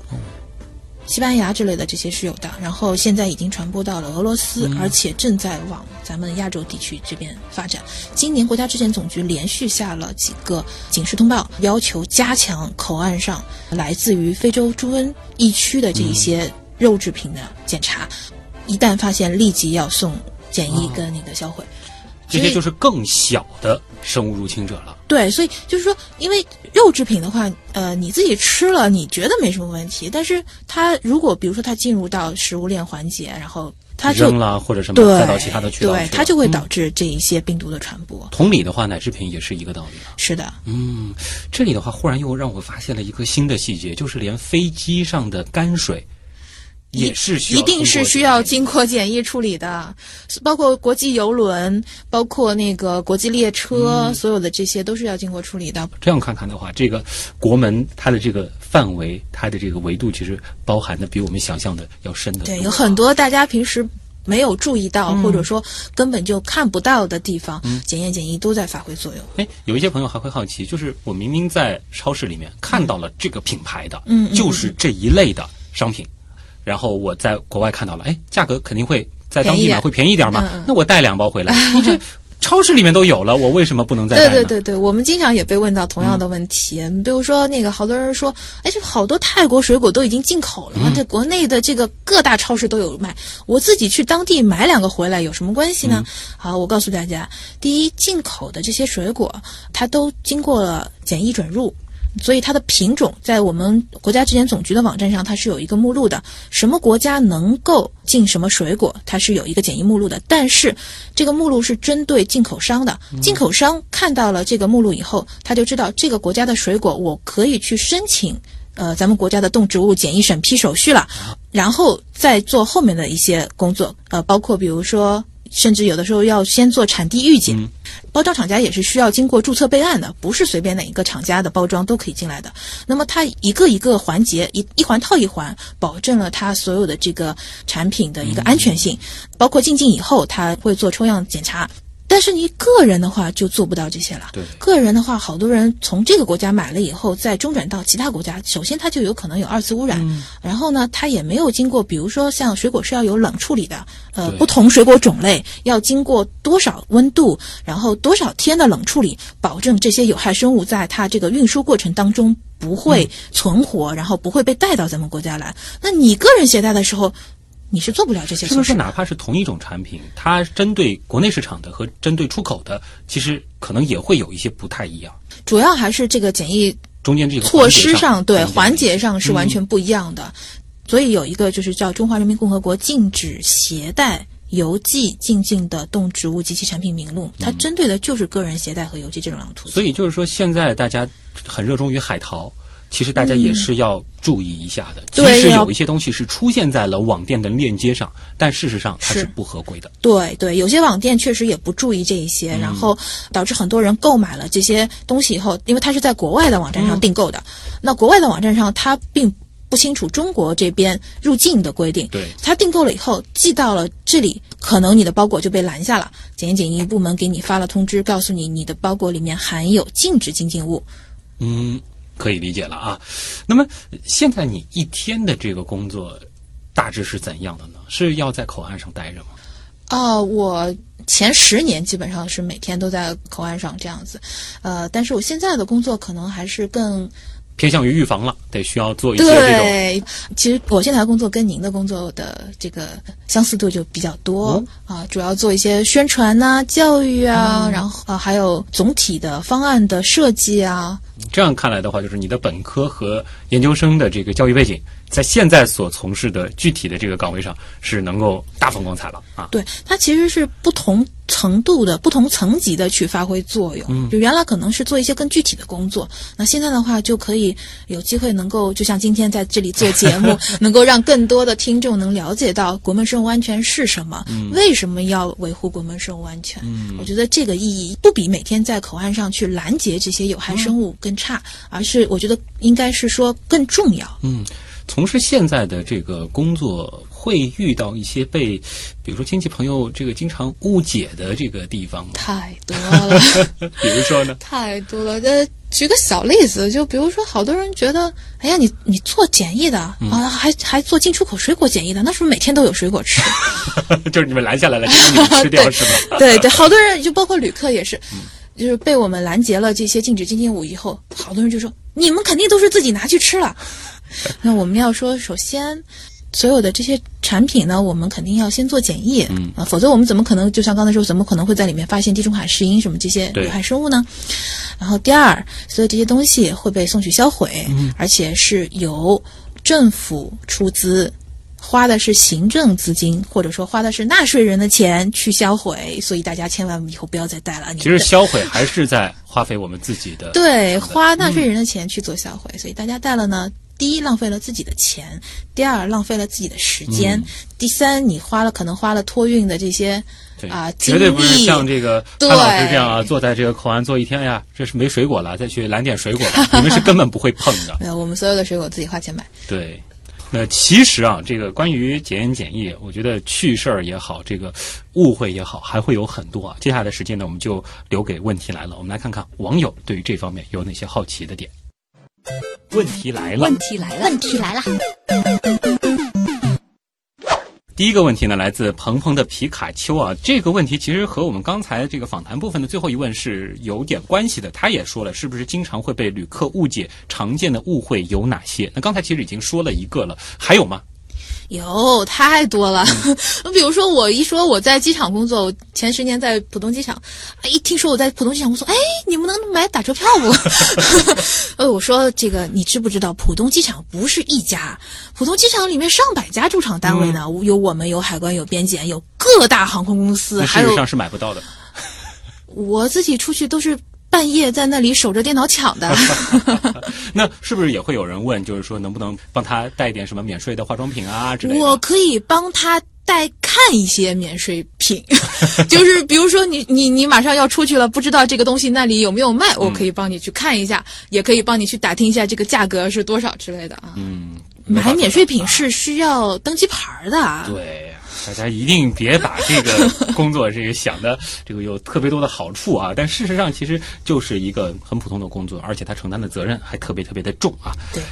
S1: 西班牙之类的这些是有的，然后现在已经传播到了俄罗斯，而且正在往咱们亚洲地区这边发展。今年国家质检总局连续下了几个警示通报，要求加强口岸上来自于非洲猪瘟疫区的这一些肉制品的检查，一旦发现立即要送检疫跟那个销毁。
S4: 这些就是更小的生物入侵者了。
S1: 对，所以就是说，因为肉制品的话，呃，你自己吃了，你觉得没什么问题，但是它如果比如说它进入到食物链环节，然后它就
S4: 扔了或者什么，
S1: 对
S4: 再到其他的渠道
S1: 对，它就会
S4: 嗯
S1: 导致这一些病毒的传播。
S4: 同理的话，奶制品也是一个道理啊。
S1: 是的，
S4: 嗯，这里的话，忽然又让我发现了一个新的细节，就是连飞机上的泔水也是需要
S1: 一定是需要经过检疫处理的，包括国际游轮，包括那个国际列车，
S4: 嗯
S1: 所有的这些都是要经过处理的。
S4: 这样看看的话，这个国门它的这个范围，它的这个维度，其实包含的比我们想象的要深得多。
S1: 对，有很多大家平时没有注意到，
S4: 嗯
S1: 或者说根本就看不到的地方，检验检疫都在发挥作用。
S4: 哎，有一些朋友还会好奇，就是我明明在超市里面看到了这个品牌的，就是这一类的商品，然后我在国外看到了，哎，价格肯定会在当地买会便宜一点嘛，那我带两包回来，你这超市里面都有了，我为什么不能再带呢？
S1: 对对对对，我们经常也被问到同样的问题，比如说那个好多人说，哎，这好多泰国水果都已经进口了，
S4: 嗯
S1: 这国内的这个各大超市都有卖，我自己去当地买两个回来有什么关系呢？好，我告诉大家，第一，进口的这些水果，它都经过了检疫准入。所以它的品种在我们国家质检总局的网站上，它是有一个目录的，什么国家能够进什么水果，它是有一个检疫目录的。但是这个目录是针对进口商的，进口商看到了这个目录以后，他就知道这个国家的水果我可以去申请。呃，咱们国家的动植物检疫审批手续了，然后再做后面的一些工作，呃，包括比如说，甚至有的时候要先做产地预检，包装厂家也是需要经过注册备案的，不是随便哪一个厂家的包装都可以进来的。那么它一个一个环节，一一环套一环，保证了它所有的这个产品的一个安全性，包括进境以后，它会做抽样检查。但是你个人的话就做不到这些了。
S4: 对
S1: 个人的话，好多人从这个国家买了以后，再中转到其他国家，首先它就有可能有二次污染，然后呢，它也没有经过，比如说像水果是要有冷处理的，呃，不同水果种类要经过多少温度，然后多少天的冷处理，保证这些有害生物在它这个运输过程当中不会存活，然后不会被带到咱们国家来。那你个人携带的时候，你是做不了这些
S4: 是不是。哪怕是同一种产品，它针对国内市场的和针对出口的，其实可能也会有一些不太一样。
S1: 主要还是这个检疫
S4: 中间这个
S1: 措施上，对
S4: 环
S1: 环节上是完全不一样的。所以有一个就是叫《中华人民共和国禁止携带邮寄进境的动植物及其产品名录》，它针对的就是个人携带和邮寄这种两个途径。
S4: 所以就是说，现在大家很热衷于海淘，其实大家也是要注意一下的。即使
S1: 对要
S4: 有一些东西是出现在了网店的链接上，但事实上它是
S1: 是
S4: 不合规的。
S1: 对对，有些网店确实也不注意这一些，然后导致很多人购买了这些东西以后，因为它是在国外的网站上订购的，那国外的网站上它并不清楚中国这边入境的规定，
S4: 对
S1: 他订购了以后寄到了这里，可能你的包裹就被拦下了，检验检疫部门给你发了通知，告诉你你的包裹里面含有禁止进境物。
S4: 嗯，可以理解了啊。那么现在你一天的这个工作大致是怎样的呢？是要在口岸上待着吗？
S1: 啊，我前十年基本上是每天都在口岸上这样子，呃，但是我现在的工作可能还是更
S4: 偏向于预防了，得需要做一些这种
S1: 对，其实我现在的工作跟您的工作的这个相似度就比较多、
S4: 哦
S1: 啊，主要做一些宣传呐、教育啊，然后啊还有总体的方案的设计啊。
S4: 这样看来的话，就是你的本科和研究生的这个教育背景，在现在所从事的具体的这个岗位上是能够大放光彩了啊。
S1: 对，它其实是不同程度的、不同层级的去发挥作用。
S4: 嗯
S1: 就原来可能是做一些更具体的工作，那现在的话就可以有机会能够，就像今天在这里做节目，能够让更多的听众能了解到国门生物安全是什么，为什么要维护国门生物安全。
S4: 嗯
S1: 我觉得这个意义不比每天在口岸上去拦截这些有害生物更差，而是我觉得应该是说更重要。
S4: 嗯，从事现在的这个工作，会遇到一些被，比如说亲戚朋友这个经常误解的这个地方吗？
S1: 太多了。
S4: 比如说呢？
S1: 太多了。呃，举个小例子，就比如说，好多人觉得，哎呀，你你做检疫的、啊，还还做进出口水果检疫的，那是不是每天都有水果吃？
S4: 就是你们拦下来了，你们吃掉是吗？
S1: 对对，好多人就包括旅客也是，就是被我们拦截了这些禁止进境物以后，好多人就说，你们肯定都是自己拿去吃了。那我们要说，首先。所有的这些产品呢，我们肯定要先做检疫，
S4: 嗯
S1: 啊，否则我们怎么可能就像刚才说，怎么可能会在里面发现地中海石英什么这些有害生物呢？然后第二，所有这些东西会被送去销毁，
S4: 嗯
S1: 而且是由政府出资，花的是行政资金，或者说花的是纳税人的钱去销毁，所以大家千万以后不要再带了。你
S4: 其实销毁还是在花费我们自己的。
S1: 对花纳税人的钱去做销毁，所以大家带了呢。第一，浪费了自己的钱；第二，浪费了自己的时间；
S4: 嗯
S1: 第三，你花了可能花了托运的这些
S4: 对
S1: 啊、
S4: 绝对不是像这个
S1: 对
S4: 潘老师这样啊，坐在这个口岸坐一天哎呀，这是没水果了，再去拦点水果吧，你们是根本不会碰的。
S1: 没有，我们所有的水果自己花钱买。
S4: 对，那其实啊，这个关于检验检疫，我觉得趣事儿也好，这个误会也好，还会有很多啊。接下来的时间呢，我们就留给问题来了，我们来看看网友对于这方面有哪些好奇的点。问题来了
S5: 问，题来了，
S3: 问题来了，
S4: 第一个问题呢，来自鹏鹏的皮卡丘啊。这个问题其实和我们刚才这个访谈部分的最后一问是有点关系的。他也说了，是不是经常会被旅客误解？常见的误会有哪些？那刚才其实已经说了一个了，还有吗？
S1: 有太多了，比如说我一说我在机场工作，我前十年在浦东机场，一听说我在浦东机场工作，哎，你们能买打车票不？呃，我说这个你知不知道，浦东机场不是一家，浦东机场里面上百家驻场单位呢，有我们，有海关，有边检，有各大航空公司，还有
S4: 事实上是买不到的。
S1: 我自己出去都是。半夜在那里守着电脑抢的，
S4: 那是不是也会有人问，就是说能不能帮他带一点什么免税的化妆品啊之类的？
S1: 我可以帮他带看一些免税品，就是比如说你你你马上要出去了，不知道这个东西那里有没有卖，我可以帮你去看一下，也可以帮你去打听一下这个价格是多少之类的啊。
S4: 嗯，
S1: 买免税品是需要登机牌的啊。
S4: 对。大家一定别把这个 工作这个想的这个有特别多的好处啊！但事实上，其实就是一个很普通的工作，而且他承担的责任还特别特别的重啊。
S1: 对，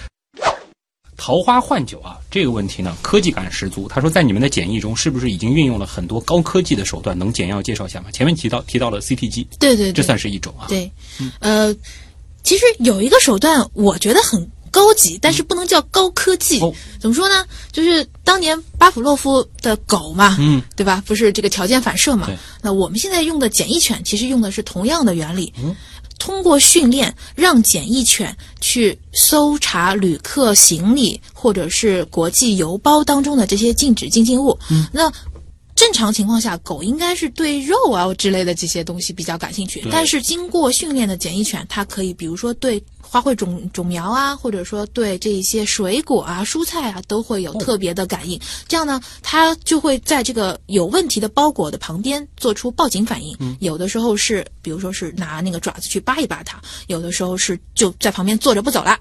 S4: 桃花换酒啊，这个问题呢，科技感十足。他说，在你们的检疫中，是不是已经运用了很多高科技的手段？能简要介绍一下吗？前面提到提到了 CT 机，
S1: 对对，
S4: 这算是一种啊。
S1: 对，呃，其实有一个手段，我觉得很。高级，但是不能叫高科技。怎么说呢？就是当年巴甫洛夫的狗嘛，
S4: 嗯，
S1: 对吧？不是这个条件反射嘛？那我们现在用的检疫犬，其实用的是同样的原理。
S4: 嗯，
S1: 通过训练，让检疫犬去搜查旅客行李或者是国际邮包当中的这些禁止进境物。
S4: 嗯，
S1: 那正常情况下，狗应该是对肉啊之类的这些东西比较感兴趣。但是经过训练的检疫犬，它可以，比如说对。花卉种种苗啊，或者说对这些水果啊、蔬菜啊，都会有特别的感应。这样呢，它就会在这个有问题的包裹的旁边做出报警反应。有的时候是，比如说是拿那个爪子去扒一扒它；有的时候是就在旁边坐着不走了，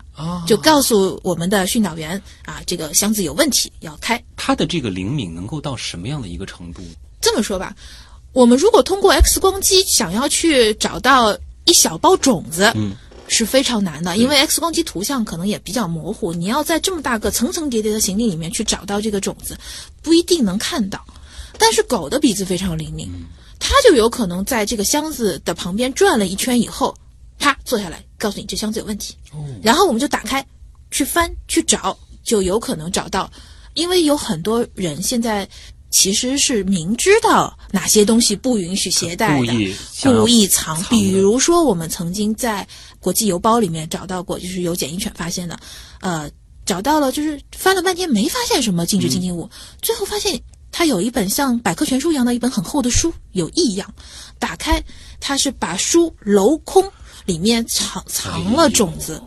S1: 就告诉我们的训导员啊，这个箱子有问题，要开。
S4: 它的这个灵敏能够到什么样的一个程度？
S1: 这么说吧，我们如果通过 X 光机想要去找到一小包种子，
S4: 嗯。
S1: 是非常难的，因为 X 光机图像可能也比较模糊，你要在这么大个层层叠叠的行李里面去找到这个种子，不一定能看到。但是狗的鼻子非常灵敏，它就有可能在这个箱子的旁边转了一圈以后，啪坐下来告诉你这箱子有问题，然后我们就打开去翻去找，就有可能找到。因为有很多人现在其实是明知道哪些东西不允许携带的，故意藏，比如说我们曾经在。国际邮包里面找到过，就是有检疫犬发现的，呃，找到了，就是翻了半天没发现什么禁止进境物，最后发现它有一本像百科全书一样的一本很厚的书有异样，打开它是把书镂空，里面藏藏了种子，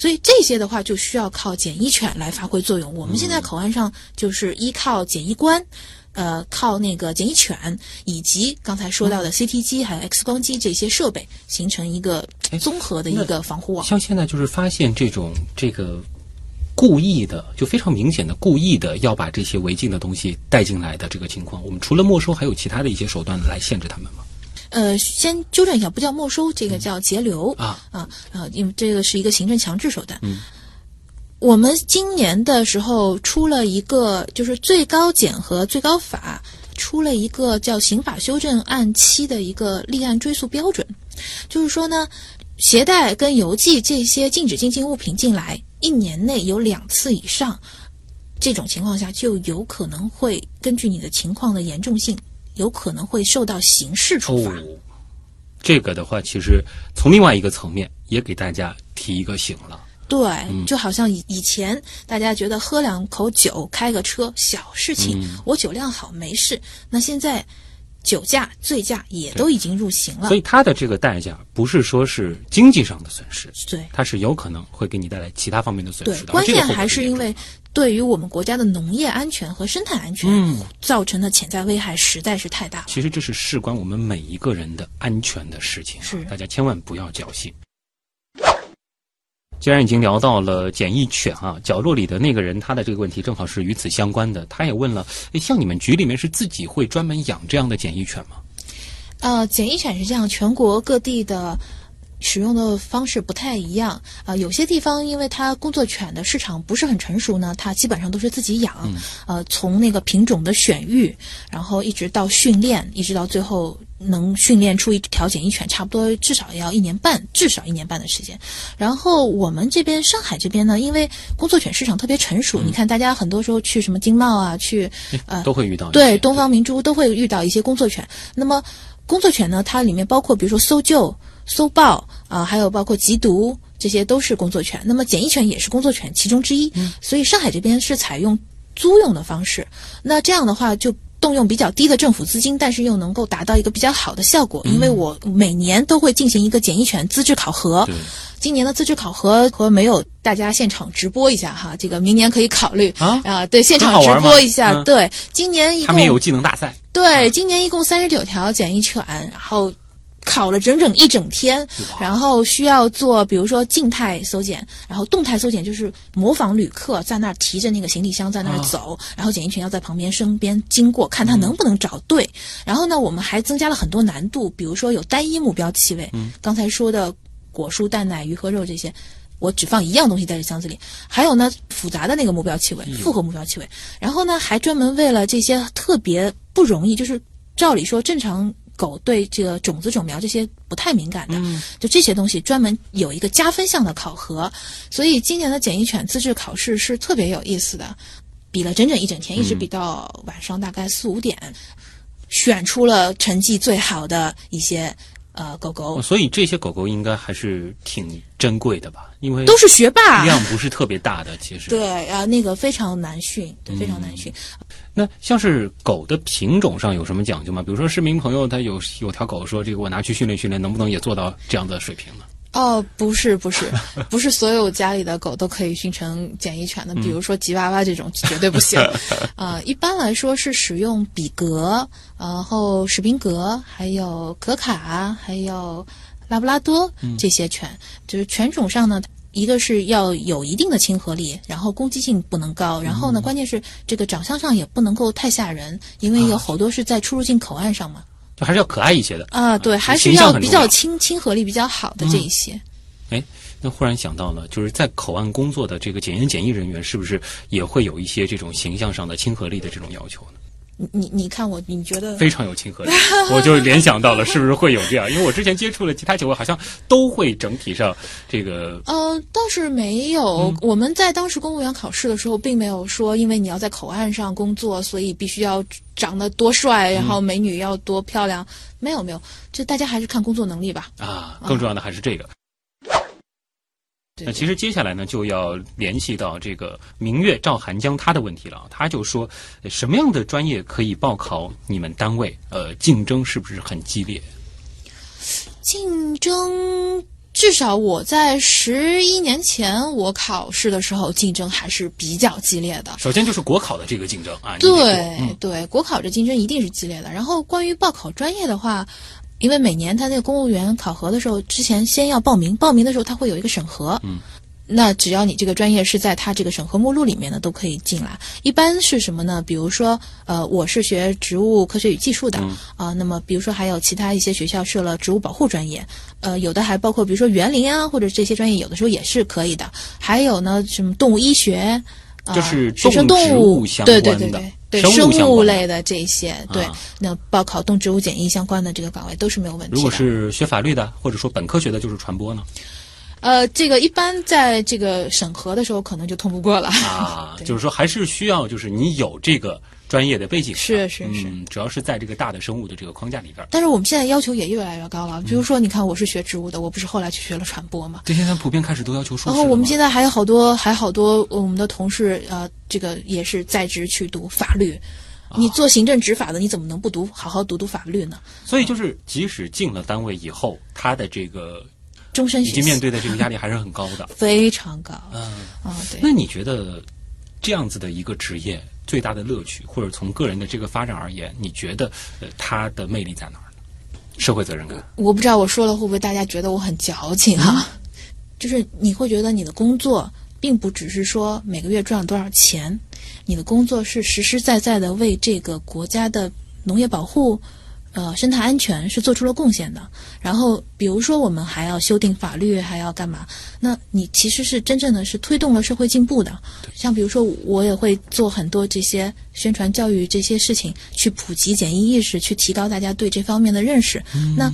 S1: 所以这些的话就需要靠检疫犬来发挥作用。我们现在口岸上就是依靠检疫官。呃，靠那个检疫犬以及刚才说到的 CT 机还有 X 光机这些设备，形成一个综合的一个防护网。
S4: 像现在就是发现这种这个故意的，就非常明显的故意的要把这些违禁的东西带进来的这个情况，我们除了没收，还有其他的一些手段来限制他们吗？
S1: 呃，先纠正一下，不叫没收，这个叫截留
S4: 啊
S1: 啊啊，因为这个是一个行政强制手段。
S4: 嗯。
S1: 我们今年的时候出了一个，就是最高检和最高法出了一个叫《刑法修正案七》的一个立案追诉标准，就是说呢，携带跟邮寄这些禁止进境物品进来，一年内有两次以上，这种情况下就有可能会根据你的情况的严重性，有可能会受到刑事处罚。
S4: 这个的话，其实从另外一个层面也给大家提一个醒了。
S1: 对，就好像以以前大家觉得喝两口酒开个车小事情，我酒量好没事。那现在酒驾、醉驾也都已经入刑了。
S4: 所以他的这个代价不是说是经济上的损失，
S1: 对，
S4: 它是有可能会给你带来其他方面的损失
S1: 的。关键还是因为对于我们国家的农业安全和生态安全造成的潜在危害实在是太大了。
S4: 其实这是事关我们每一个人的安全的事情，
S1: 是
S4: 大家千万不要侥幸。既然已经聊到了检疫犬啊，角落里的那个人他的这个问题正好是与此相关的。他也问了：像你们局里面是自己会专门养这样的检疫犬吗？
S1: 呃，检疫犬是这样，全国各地的使用的方式不太一样啊、有些地方因为它工作犬的市场不是很成熟呢，它基本上都是自己养，呃，从那个品种的选育，然后一直到训练，一直到最后能训练出一条检疫犬，差不多至少要一年半，至少一年半的时间。然后我们这边上海这边呢，因为工作犬市场特别成熟，你看大家很多时候去什么经贸啊，去呃
S4: 都会遇到
S1: 对东方明珠都会遇到一些工作犬。那么工作犬呢，它里面包括比如说搜救、搜爆啊、还有包括缉毒，这些都是工作犬。那么检疫犬也是工作犬其中之一。所以上海这边是采用租用的方式。那这样的话就。动用比较低的政府资金，但是又能够达到一个比较好的效果，因为我每年都会进行一个检疫犬资质考核，
S4: 对
S1: 今年的资质考核和没有大家现场直播一下哈，这个明年可以考虑
S4: 啊
S1: 对，现场直播一下。
S4: 嗯
S1: 对，今年一共
S4: 他们也有技能大赛，
S1: 对，今年一共三十九条检疫犬，然后考了整整一整天，然后需要做，比如说静态搜检，然后动态搜检就是模仿旅客在那儿提着那个行李箱在那儿走，然后检疫犬要在旁边身边经过，看他能不能找对。然后呢，我们还增加了很多难度，比如说有单一目标气味，刚才说的果蔬、蛋奶、鱼和肉这些。我只放一样东西在这箱子里，还有呢复杂的那个目标气味，复合目标气味，然后呢还专门为了这些特别不容易，就是照理说正常狗对这个种子、种苗这些不太敏感的，就这些东西专门有一个加分项的考核，所以今年的检疫犬资质考试是特别有意思的，比了整整一整天，一直比到晚上大概四五点，选出了成绩最好的一些呃狗狗，
S4: 所以这些狗狗应该还是挺珍贵的吧？因为
S1: 都是学霸。
S4: 量不是特别大的，其实。
S1: 对啊，那个非常难训，对，非常难训。
S4: 那像是狗的品种上有什么讲究吗？比如说市民朋友他有有条狗说，这个我拿去训练训练，能不能也做到这样的水平呢？
S1: 哦，不是，不是，不是所有家里的狗都可以训成检疫犬的，比如说吉娃娃这种绝对不行。啊、一般来说是使用比格，然后史宾格，还有可卡，还有拉布拉多这些犬，就是犬种上呢。一个是要有一定的亲和力，然后攻击性不能高，然后呢，关键是这个长相上也不能够太吓人，因为有好多是在出入境口岸上嘛。
S4: 就还是要可爱一些的。
S1: 啊，对，还是要比较亲亲和力比较好的这一些。
S4: 哎，那忽然想到了，就是在口岸工作的这个检验检疫人员，是不是也会有一些这种形象上的亲和力的这种要求呢？
S1: 你你你看我，你觉得
S4: 非常有亲和力，我就联想到了是不是会有这样？因为我之前接触了其他几位，好像都会整体上这个
S1: 呃，倒是没有。我们在当时公务员考试的时候，并没有说，因为你要在口岸上工作，所以必须要长得多帅，然后美女要多漂亮。没有没有，就大家还是看工作能力吧。
S4: 啊，更重要的还是这个。
S1: 对
S4: 那其实接下来呢，就要联系到这个明月赵寒江他的问题了。他就说，呃什么样的专业可以报考你们单位？呃，竞争是不是很激烈？
S1: 竞争。至少我在十一年前我考试的时候，竞争还是比较激烈的。
S4: 首先就是国考的这个竞争啊，
S1: 对、
S4: 嗯
S1: 对，国考这竞争一定是激烈的。然后关于报考专业的话，因为每年他那个公务员考核的时候，之前先要报名，报名的时候他会有一个审核。
S4: 嗯。
S1: 那只要你这个专业是在他这个审核目录里面的，都可以进来。一般是什么呢？比如说，呃，我是学植物科学与技术的啊、那么比如说还有其他一些学校设了植物保护专业，呃，有的还包括比如说园林啊，或者这些专业，有的时候也是可以的。还有呢，什么动物医学。啊
S4: 就是
S1: 动
S4: 动植物相关的
S1: 对对对，
S4: 生物
S1: 类的这些，对
S4: 啊，
S1: 那报考动植物检疫相关的这个岗位都是没有问题的。
S4: 如果是学法律的，或者说本科学的，就是传播呢
S1: 呃，这个一般在这个审核的时候可能就通不过了。
S4: 啊，就是说还是需要就是你有这个专业的背景，
S1: 是是是
S4: 嗯，主要是在这个大的生物的这个框架里边。
S1: 但是我们现在要求也越来越高
S4: 嗯
S1: 了。比如说，你看我是学植物的，我不是后来去学了传播嘛。
S4: 这现在普遍开始都要求硕士
S1: 然后我们现在还有好多，还好多我们的同事，呃，这个也是在职去读法律。
S4: 啊
S1: 你做行政执法的，你怎么能不读好好读读法律呢？
S4: 所以就是即使进了单位以后，他的这个
S1: 终身学习
S4: 经面对的这个压力还是很高的。
S1: 非常高
S4: 嗯，
S1: 啊、对。
S4: 那你觉得这样子的一个职业最大的乐趣，或者从个人的这个发展而言，你觉得呃它的魅力在哪儿呢？社会责任感。
S1: 我不知道我说了会不会大家觉得我很矫情哈、就是你会觉得你的工作并不只是说每个月赚了多少钱，你的工作是实实在在的为这个国家的农业保护、呃生态安全是做出了贡献的。然后比如说我们还要修订法律，还要干嘛？那你其实是真正的是推动了社会进步的。像比如说我也会做很多这些宣传教育这些事情，去普及检疫意识，去提高大家对这方面的认识。那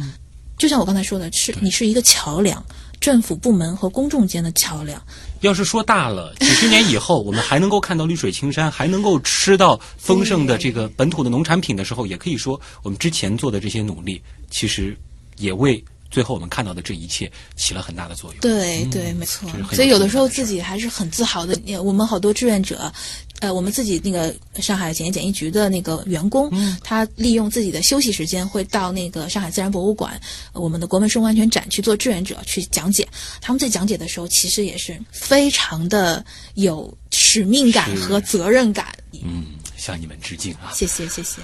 S1: 就像我刚才说的，是你是一个桥梁，政府部门和公众间的桥梁。
S4: 要是说大了，几十年以后，我们还能够看到绿水青山，还能够吃到丰盛的这个本土的农产品的时候，也可以说我们之前做的这些努力，其实也为最后我们看到的这一切起了很大的作用。
S1: 对对，没错所以有的时候自己还是很自豪的。也我们好多志愿者，呃，我们自己那个上海检验检疫局的那个员工，他利用自己的休息时间会到那个上海自然博物馆，呃我们的国门生物安全展去做志愿者去讲解。他们在讲解的时候，其实也是非常的有使命感和责任感。
S4: 嗯，向你们致敬啊！
S1: 谢谢谢谢。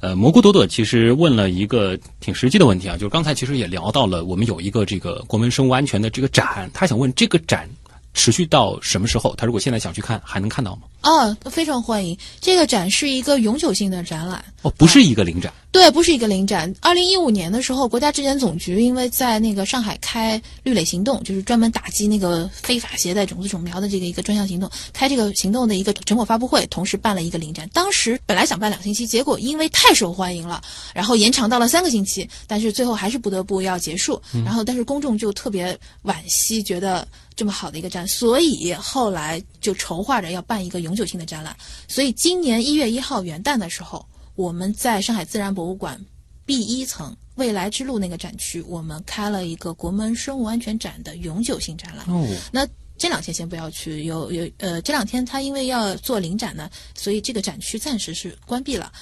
S4: 呃，蘑菇朵朵其实问了一个挺实际的问题啊，就是刚才其实也聊到了，我们有一个这个国门生物安全的这个展，他想问这个展持续到什么时候？他如果现在想去看，还能看到吗？
S1: 哦，非常欢迎。这个展是一个永久性的展览，
S4: 哦，不是一个临展，
S1: 对，不是一个临展。二零一五年的时候，国家质检总局因为在那个上海开绿垒行动，就是专门打击那个非法携带种子种苗的这个一个专项行动，开这个行动的一个成果发布会，同时办了一个临展。当时本来想办两星期，结果因为太受欢迎了，然后延长到了三个星期，但是最后还是不得不要结束。然后，但是公众就特别惋惜，觉得这么好的一个展，所以后来就筹划着要办一个永久性的展览。所以今年一月一号元旦的时候，我们在上海自然博物馆 B 一层未来之路那个展区，我们开了一个国门生物安全展的永久性展览。
S4: 哦，
S1: 那这两天先不要去，有有呃，这两天他因为要做临展呢，所以这个展区暂时是关闭了。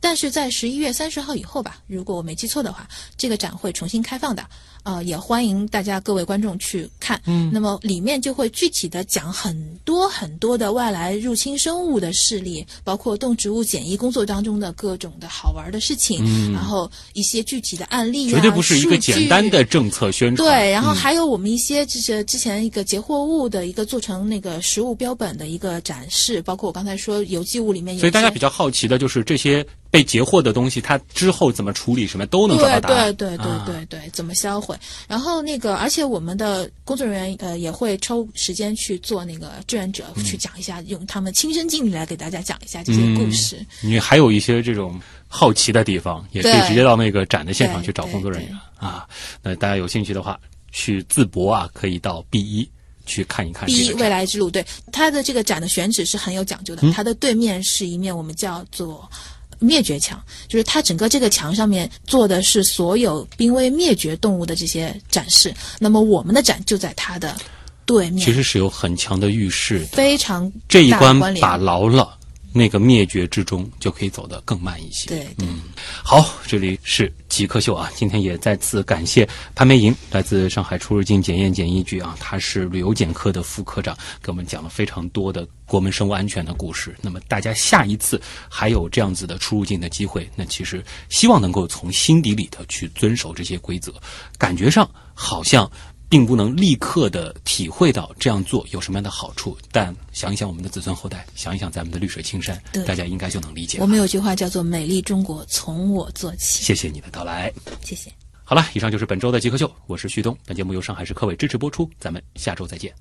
S1: 但是在十一月三十号以后吧，如果我没记错的话，这个展会重新开放的，呃，也欢迎大家各位观众去看。嗯，那么里面就会具体的讲很多很多的外来入侵生物的事例，包括动植物检疫工作当中的各种的好玩的事情，嗯、然后一些具体的案例、啊，
S4: 绝对不是一个简单的政策宣传。
S1: 对，然后
S4: 嗯
S1: 还有我们一些就是之前一个截获物的一个做成那个实物标本的一个展示，包括我刚才说有机物里面有，
S4: 所以大家比较好奇的就是这些被截获的东西，它之后怎么处理，什么都能找到
S1: 对
S4: 答案。
S1: 对对对
S4: 对
S1: 对对，怎么销毁？然后那个，而且我们的工作人员呃也会抽时间去做那个志愿者，
S4: 嗯
S1: 去讲一下，用他们亲身经历来给大家讲一下这些故事。
S4: 你还有一些这种好奇的地方，也可以直接到那个展的现场去找工作人员啊。那大家有兴趣的话，去淄博啊，可以到 B 一去看一看
S1: B 一未。来之路，对它的这个展的选址是很有讲究的。
S4: 嗯
S1: 它的对面是一面我们叫做灭绝墙，就是它整个这个墙上面做的是所有濒危灭绝动物的这些展示。那么我们的展就在它的对面，
S4: 其实是有很强的预示的，
S1: 非常
S4: 这一关把牢了，那个灭绝之中就可以走得更慢一些。
S1: 对对。
S4: 好，这里是极客秀啊，今天也再次感谢潘梅莹，来自上海出入境检验检疫局啊，他是旅游检科的副科长，给我们讲了非常多的国门生物安全的故事。那么大家下一次还有这样子的出入境的机会，那其实希望能够从心底里头去遵守这些规则，感觉上好像。并不能立刻的体会到这样做有什么样的好处，但想一想我们的子孙后代，想一想咱们的绿水青山，大家应该就能理解。
S1: 我们有句话叫做“美丽中国从我做起
S4: 谢谢你的到来。”，
S1: 谢谢。
S4: 好了，以上就是本周的极客秀，我是旭东。本节目由上海市科委支持播出，咱们下周再见。